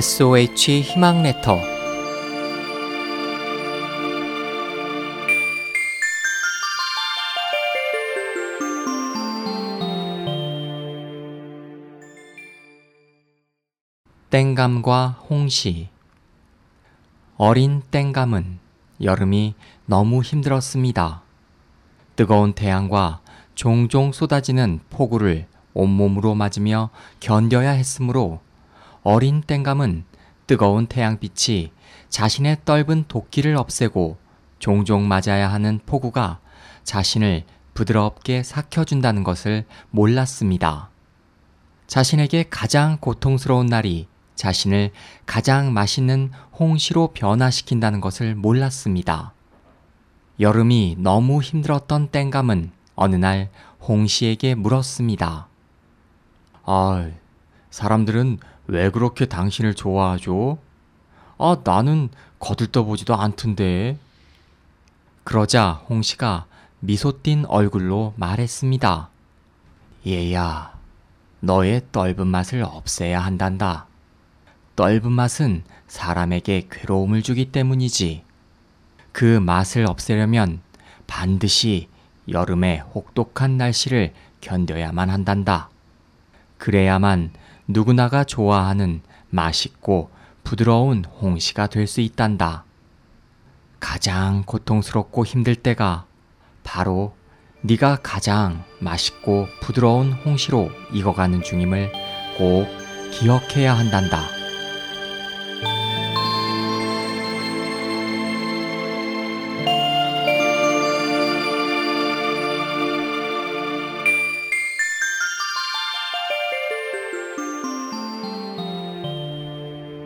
SOH 희망 레터 땡감과 홍시 어린 땡감은 여름이 너무 힘들었습니다. 뜨거운 태양과 종종 쏟아지는 폭우를 온몸으로 맞으며 견뎌야 했으므로 어린 땡감은 뜨거운 태양빛이 자신의 떫은 도끼를 없애고 종종 맞아야 하는 폭우가 자신을 부드럽게 삭혀준다는 것을 몰랐습니다. 자신에게 가장 고통스러운 날이 자신을 가장 맛있는 홍시로 변화시킨다는 것을 몰랐습니다. 여름이 너무 힘들었던 땡감은 어느 날 홍시에게 물었습니다. 아, 사람들은 왜 그렇게 당신을 좋아하죠? 아, 나는 거들떠보지도 않던데. 그러자 홍시가 미소 띤 얼굴로 말했습니다. 얘야, 너의 떫은 맛을 없애야 한단다. 떫은 맛은 사람에게 괴로움을 주기 때문이지. 그 맛을 없애려면 반드시 여름의 혹독한 날씨를 견뎌야만 한단다. 그래야만 누구나가 좋아하는 맛있고 부드러운 홍시가 될 수 있단다. 가장 고통스럽고 힘들 때가 바로 네가 가장 맛있고 부드러운 홍시로 익어가는 중임을 꼭 기억해야 한단다.